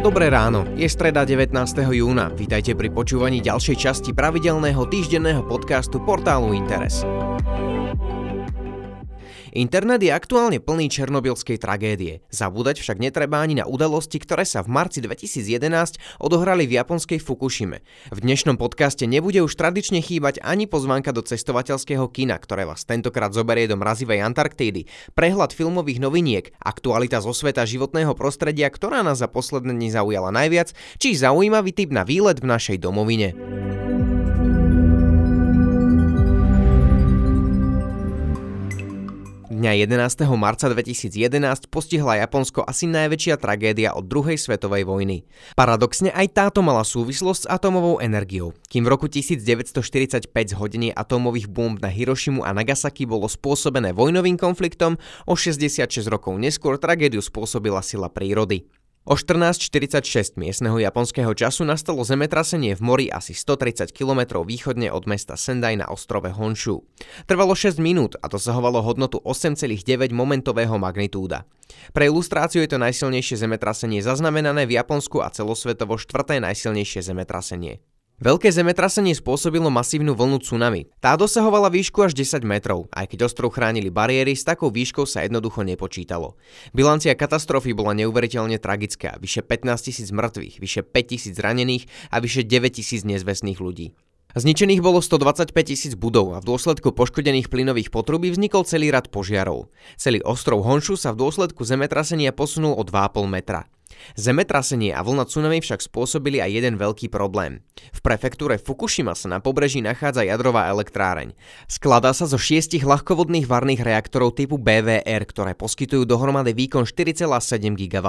Dobré ráno, je streda 19. júna. Vítajte pri počúvaní ďalšej časti pravidelného týždenného podcastu portálu Interes. Internet je aktuálne plný černobylskej tragédie. Zabúdať však netreba ani na udalosti, ktoré sa v marci 2011 odohrali v japonskej Fukushime. V dnešnom podcaste nebude už tradične chýbať ani pozvánka do cestovateľského kina, ktoré vás tentokrát zoberie do mrazivej Antarktídy, prehľad filmových noviniek, aktualita zo sveta životného prostredia, ktorá nás za posledné dni zaujala najviac, či zaujímavý typ na výlet v našej domovine. Dňa 11. marca 2011 postihla Japonsko asi najväčšia tragédia od druhej svetovej vojny. Paradoxne aj táto mala súvislosť s atomovou energiou. Kým v roku 1945 zhodenie atómových bomb na Hirošimu a Nagasaki bolo spôsobené vojnovým konfliktom, o 66 rokov neskôr tragédiu spôsobila sila prírody. O 14.46 miestneho japonského času nastalo zemetrasenie v mori asi 130 km východne od mesta Sendai na ostrove Honshu. Trvalo 6 minút a dosahovalo hodnotu 8,9 momentového magnitúda. Pre ilustráciu je to najsilnejšie zemetrasenie zaznamenané v Japonsku a celosvetovo štvrté najsilnejšie zemetrasenie. Veľké zemetrasenie spôsobilo masívnu vlnu tsunami. Tá dosahovala výšku až 10 metrov, aj keď ostrov chránili bariéry, s takou výškou sa jednoducho nepočítalo. Bilancia katastrofy bola neuveriteľne tragická, vyše 15 tisíc mŕtvych, vyše 5 tisíc zranených a vyše 9 tisíc nezvestných ľudí. Zničených bolo 125 tisíc budov a v dôsledku poškodených plynových potrubí vznikol celý rad požiarov. Celý ostrov Honshu sa v dôsledku zemetrasenia posunul o 2,5 metra. Zemetrasenie a vlna tsunami však spôsobili aj jeden veľký problém. V prefektúre Fukushima sa na pobreží nachádza jadrová elektráreň. Skladá sa zo šiestich ľahkovodných varných reaktorov typu BVR, ktoré poskytujú dohromady výkon 4,7 GW.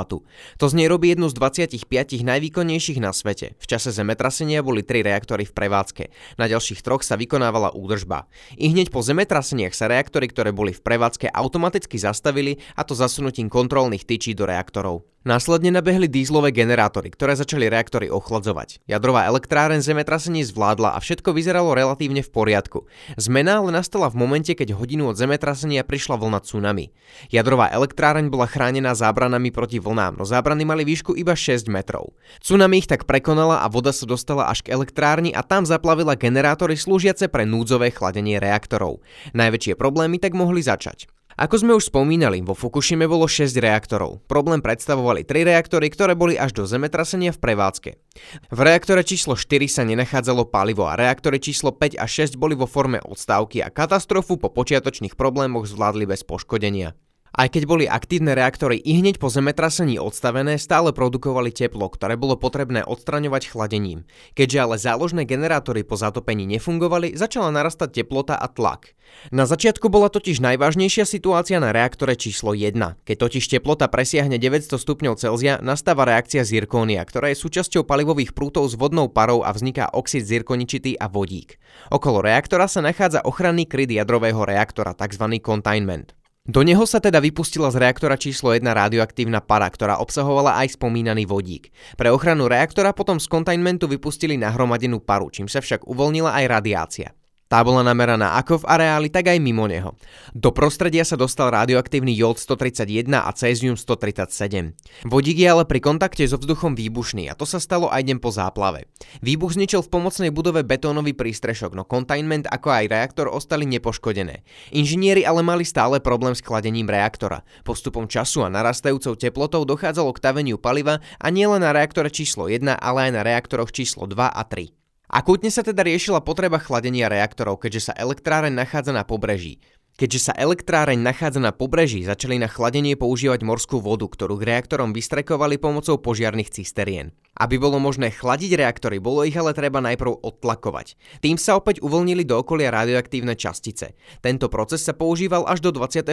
To z nej robí jednu z 25 najvýkonnejších na svete. V čase zemetrasenia boli tri reaktory v prevádzke. Na ďalších troch sa vykonávala údržba. I hneď po zemetraseniach sa reaktory, ktoré boli v prevádzke, automaticky zastavili a to zasunutím kontrolných tyčí do reaktorov. Následne nabehli dízlové generátory, ktoré začali reaktory ochladzovať. Jadrová elektráren zemetrasenie zvládla a všetko vyzeralo relatívne v poriadku. Zmena ale nastala v momente, keď hodinu od zemetrasenia prišla vlna tsunami. Jadrová elektráreň bola chránená zábranami proti vlnám, no zábrany mali výšku iba 6 metrov. Tsunami ich tak prekonala a voda sa dostala až k elektrárni a tam zaplavila generátory slúžiace pre núdzové chladenie reaktorov. Najväčšie problémy tak mohli začať. Ako sme už spomínali, vo Fukushime bolo 6 reaktorov. Problém predstavovali 3 reaktory, ktoré boli až do zemetrasenia v prevádzke. V reaktore číslo 4 sa nenachádzalo palivo a reaktory číslo 5 a 6 boli vo forme odstávky a katastrofu po počiatočných problémoch zvládli bez poškodenia. Aj keď boli aktívne reaktory i hneď po zemetrasení odstavené, stále produkovali teplo, ktoré bolo potrebné odstraňovať chladením. Keďže ale záložné generátory po zatopení nefungovali, začala narastať teplota a tlak. Na začiatku bola totiž najvážnejšia situácia na reaktore číslo 1. Keď totiž teplota presiahne 900 stupňov Celzia, nastáva reakcia zirkónia, ktorá je súčasťou palivových prútov s vodnou parou a vzniká oxid zirkoničitý a vodík. Okolo reaktora sa nachádza ochranný kryt jadrového reaktora, tzv. containment. Do neho sa teda vypustila z reaktora číslo 1 radioaktívna para, ktorá obsahovala aj spomínaný vodík. Pre ochranu reaktora potom z kontajnmentu vypustili nahromadenú paru, čím sa však uvoľnila aj radiácia. Tá bola nameraná ako v areáli, tak aj mimo neho. Do prostredia sa dostal radioaktívny jód 131 a cézium 137. Vodík je ale pri kontakte so vzduchom výbušný a to sa stalo aj deň po záplave. Výbuch zničil v pomocnej budove betónový prístrešok, no containment ako aj reaktor ostali nepoškodené. Inžinieri ale mali stále problém s chladením reaktora. Postupom času a narastajúcou teplotou dochádzalo k taveniu paliva a nielen na reaktore číslo 1, ale aj na reaktoroch číslo 2 a 3. Akútne sa teda riešila potreba chladenia reaktorov, keďže sa elektráreň nachádza na pobreží. Keďže sa elektráreň nachádza na pobreží, začali na chladenie používať morskú vodu, ktorú k reaktorom vystrekovali pomocou požiarných cisterien. Aby bolo možné chladiť reaktory, bolo ich ale treba najprv odtlakovať. Tým sa opäť uvoľnili do okolia radioaktívne častice. Tento proces sa používal až do 22.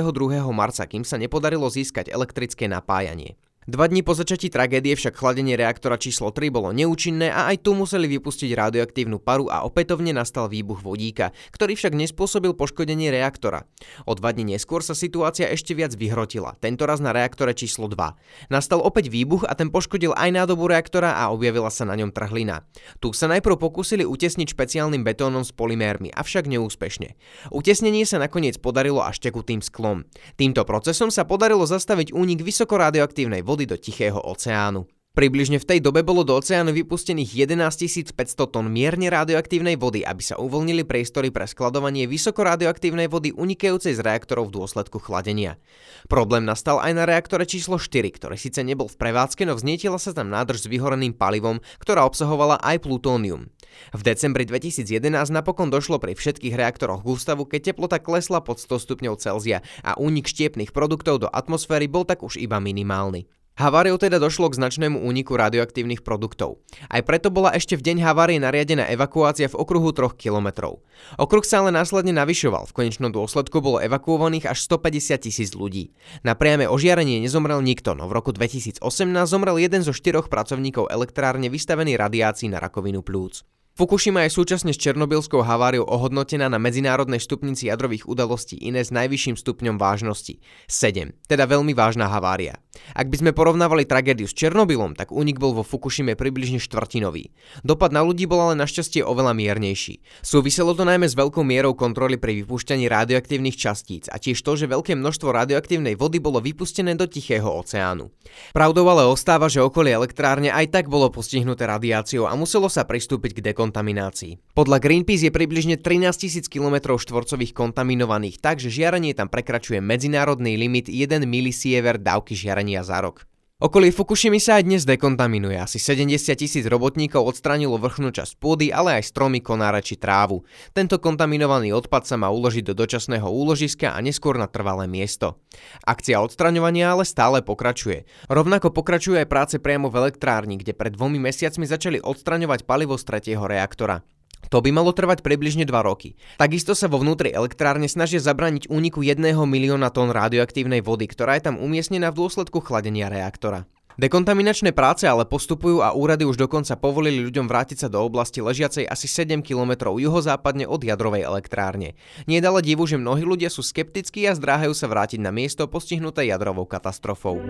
marca, kým sa nepodarilo získať elektrické napájanie. Dva dní po začatí tragédie však chladenie reaktora číslo 3 bolo neúčinné a aj tu museli vypustiť radioaktívnu paru a opätovne nastal výbuch vodíka, ktorý však nespôsobil poškodenie reaktora. O dva dní neskôr sa situácia ešte viac vyhrotila, tentoraz na reaktore číslo 2. Nastal opäť výbuch a ten poškodil aj nádobu reaktora a objavila sa na ňom trhlina. Tu sa najprv pokúsili utesniť špeciálnym betónom s polymérmi, avšak neúspešne. Utesnenie sa nakoniec podarilo až tekutým sklom. Týmto procesom sa podarilo zastaviť únik vysokoradioaktívnej vody vody do Tichého oceánu. Približne v tej dobe bolo do oceánu vypustených 11 500 tón mierne radioaktívnej vody, aby sa uvoľnili priestory pre skladovanie vysokoradioaktívnej vody unikajúcej z reaktorov v dôsledku chladenia. Problém nastal aj na reaktore číslo 4, ktorý síce nebol v prevádzke, no vznietila sa tam nádrž s vyhoreným palivom, ktorá obsahovala aj plutónium. V decembri 2011 napokon došlo pri všetkých reaktoroch k ústavu, keď teplota klesla pod 100 stupňov Celzia a únik štiepných produktov do atmosféry bol tak už iba minimálny. Haváriou teda došlo k značnému úniku radioaktívnych produktov. Aj preto bola ešte v deň havárie nariadená evakuácia v okruhu 3 kilometrov. Okruh sa ale následne navyšoval, v konečnom dôsledku bolo evakuovaných až 150 tisíc ľudí. Na priame ožiarenie nezomrel nikto, no v roku 2018 zomrel jeden zo štyroch pracovníkov elektrárne vystavený radiácii na rakovinu plúc. Fukushima je súčasne s černobylskou haváriou ohodnotená na medzinárodnej stupnici jadrových udalostí iné s najvyšším stupňom vážnosti 7, teda veľmi vážna havária. Ak by sme porovnávali tragédiu s Černobylom, tak únik bol vo Fukushime približne štvrtinový. Dopad na ľudí bol ale našťastie oveľa miernejší. Súviselo to najmä s veľkou mierou kontroly pri vypúšťaní radioaktívnych častíc a tiež to, že veľké množstvo radioaktívnej vody bolo vypustené do Tichého oceánu. Pravdou ale ostáva, že okolie elektrárne aj tak bolo postihnuté radiáciou a muselo sa pristúpiť k dekon kontaminácií. Podľa Greenpeace je približne 13 000 km štvorcových kontaminovaných tak, že žiarenie tam prekračuje medzinárodný limit 1 milisiever dávky žiarenia za rok. Okolie Fukushimy sa aj dnes dekontaminuje. Asi 70 tisíc robotníkov odstránilo vrchnú časť pôdy, ale aj stromy, konáre či trávu. Tento kontaminovaný odpad sa má uložiť do dočasného úložiska a neskôr na trvalé miesto. Akcia odstraňovania ale stále pokračuje. Rovnako pokračujú aj práce priamo v elektrárni, kde pred dvomi mesiacmi začali odstraňovať palivo z tretieho reaktora. To by malo trvať približne 2 roky. Takisto sa vo vnútri elektrárne snažia zabrániť úniku 1 milióna tón radioaktívnej vody, ktorá je tam umiestnená v dôsledku chladenia reaktora. Dekontaminačné práce ale postupujú a úrady už dokonca povolili ľuďom vrátiť sa do oblasti ležiacej asi 7 km juhozápadne od jadrovej elektrárne. Nie divu, že mnohí ľudia sú skeptickí a zdráhajú sa vrátiť na miesto postihnuté jadrovou katastrofou.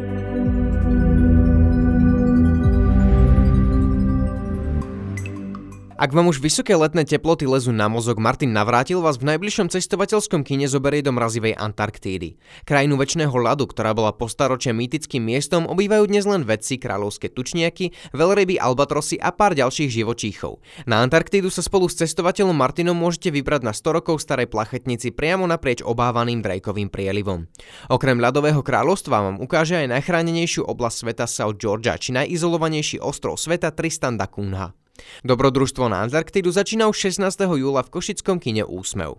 Ak vám už vysoké letné teploty lezú na mozog, Martin Navrátil vás v najbližšom cestovateľskom kine zoberie do mrazivej Antarktídy. Krajinu väčšného ľadu, ktorá bola postaročia mýtickým miestom, obývajú dnes len vedci, kráľovské tučniaky, veľryby, albatrosy a pár ďalších živočíchov. Na Antarktídu sa spolu s cestovateľom Martinom môžete vybrať na 100 rokov starej plachetnici priamo naprieč obávaným Drakeovým prielivom. Okrem ľadového kráľovstva vám ukáže aj najchránenejšiu oblasť sveta South Georgia či najizolovanejší ostrov sveta Tristan da Cunha. Dobrodružstvo na Antarktidu začína už 16. júla v Košickom kine Úsmev.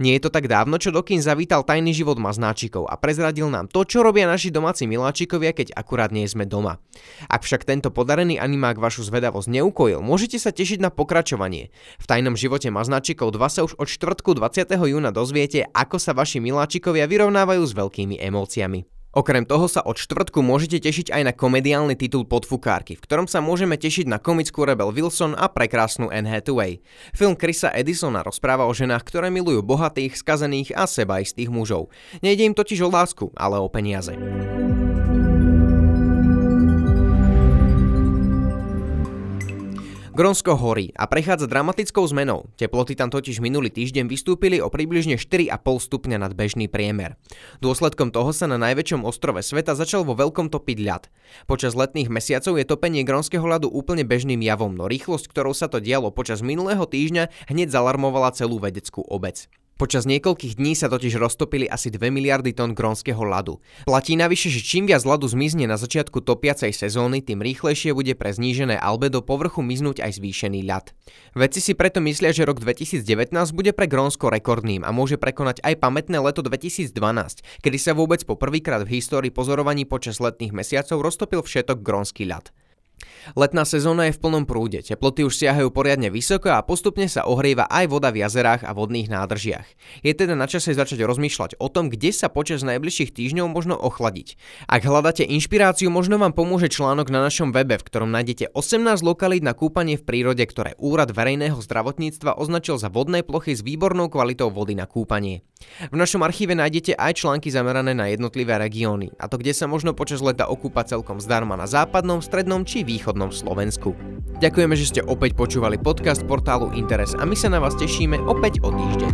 Nie je to tak dávno, čo do kín zavítal tajný život maznáčikov a prezradil nám to, čo robia naši domáci miláčikovia, keď akurát nie sme doma. Ak však tento podarený animák vašu zvedavosť neukojil, môžete sa tešiť na pokračovanie. V tajnom živote maznáčikov 2 sa už od čtvrtku 20. júna dozviete, ako sa vaši miláčikovia vyrovnávajú s veľkými emóciami. Okrem toho sa od štvrtku môžete tešiť aj na komediálny titul Podfukárky, v ktorom sa môžeme tešiť na komickú Rebel Wilson a prekrásnu Anne Hathaway. Film Chrisa Edisona rozpráva o ženách, ktoré milujú bohatých, skazených a sebaistých mužov. Nejde im totiž o lásku, ale o peniaze. Grónsko horí a prechádza dramatickou zmenou. Teploty tam totiž minulý týždeň vystúpili o približne 4,5 stupňa nad bežný priemer. Dôsledkom toho sa na najväčšom ostrove sveta začal vo veľkom topiť ľad. Počas letných mesiacov je topenie grónskeho ľadu úplne bežným javom, no rýchlosť, ktorou sa to dialo počas minulého týždňa, hneď zalarmovala celú vedeckú obec. Počas niekoľkých dní sa totiž roztopili asi 2 miliardy tón grónskeho ľadu. Platí navyše, že čím viac ľadu zmizne na začiatku topiacej sezóny, tým rýchlejšie bude pre znížené albedo povrchu miznúť aj zvýšený ľad. Vedci si preto myslia, že rok 2019 bude pre Grónsko rekordným a môže prekonať aj pamätné leto 2012, kedy sa vôbec po prvýkrát v histórii pozorovaní počas letných mesiacov roztopil všetok grónsky ľad. Letná sezóna je v plnom prúde, teploty už siahajú poriadne vysoko a postupne sa ohrieva aj voda v jazerách a vodných nádržiach. Je teda na čase začať rozmýšľať o tom, kde sa počas najbližších týždňov možno ochladiť. Ak hľadáte inšpiráciu, možno vám pomôže článok na našom webe, v ktorom nájdete 18 lokalít na kúpanie v prírode, ktoré Úrad verejného zdravotníctva označil za vodné plochy s výbornou kvalitou vody na kúpanie. V našom archíve nájdete aj články zamerané na jednotlivé regióny, a to kde sa možno počas leta okúpať celkom zdarma na západnom, strednom či východnom Slovensku. Ďakujeme, že ste opäť počúvali podcast portálu Interes a my sa na vás tešíme opäť o týždeň.